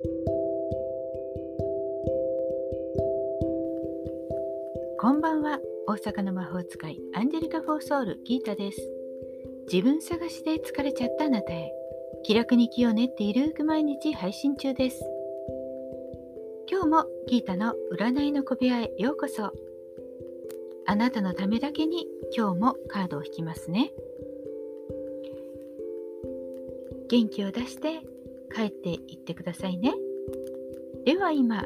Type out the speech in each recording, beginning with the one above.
こんばんは。大阪の魔法使いアンジェリカ・フォーソウルギータです。自分探しで疲れちゃったあなたへ気楽に気を練っているく毎日配信中です。今日もギータの占いの小部屋へようこそ。あなたのためだけに今日もカードを引きますね。元気を出して。帰っていってくださいね。では今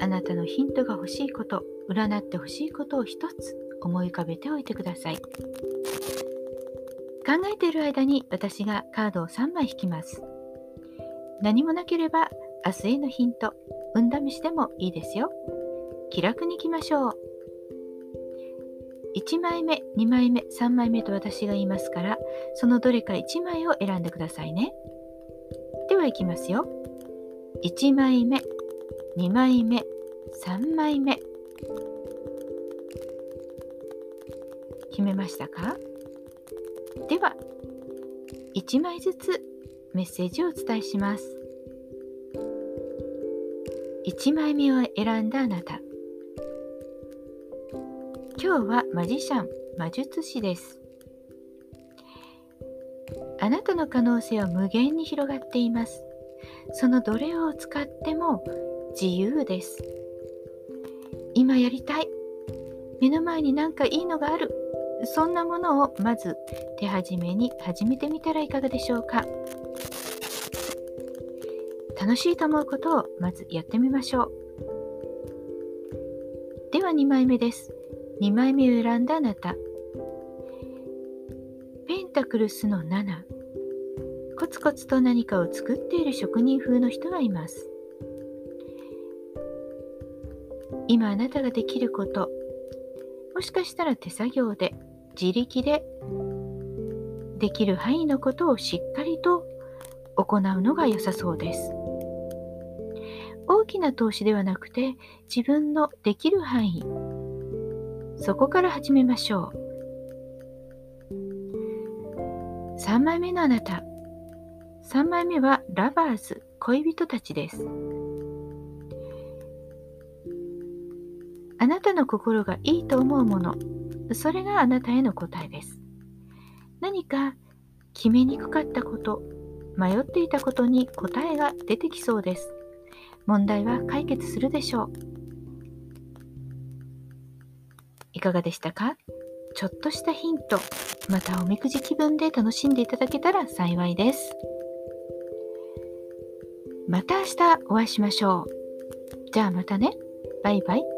あなたのヒントが欲しいこと占ってほしいことを一つ思い浮かべておいてください。考えている間に私がカードを3枚引きます。何もなければ明日へのヒント運試しでもいいですよ。気楽にいきましょう。1枚目2枚目3枚目と私が言いますからそのどれか1枚を選んでくださいね。はいきますよ。1枚目2枚目3枚目。決めましたか？では1枚ずつメッセージをお伝えします。1枚目を選んだあなた。今日はマジシャン魔術師です。あなたの可能性は無限に広がっています。そのどれを使っても自由です。今やりたい。目の前になんかいいのがある。そんなものをまず手始めに始めてみたらいかがでしょうか。楽しいと思うことをまずやってみましょう。では2枚目です。2枚目を選んだあなた。タクルスの7コツコツと何かを作っている職人風の人がいます。今あなたができること。もしかしたら手作業で自力でできる範囲のことをしっかりと行うのが良さそうです。大きな投資ではなくて自分のできる範囲。そこから始めましょう。3枚目のあなた3枚目はラバーズ恋人たちですあなたの心がいいと思うもの、それがあなたへの答えです。何か決めにくかったこと、迷っていたことに答えが出てきそうです。問題は解決するでしょう。いかがでしたか？ちょっとしたヒント、またおみくじ気分で楽しんでいただけたら幸いです。また明日お会いしましょう。じゃあまたね。バイバイ。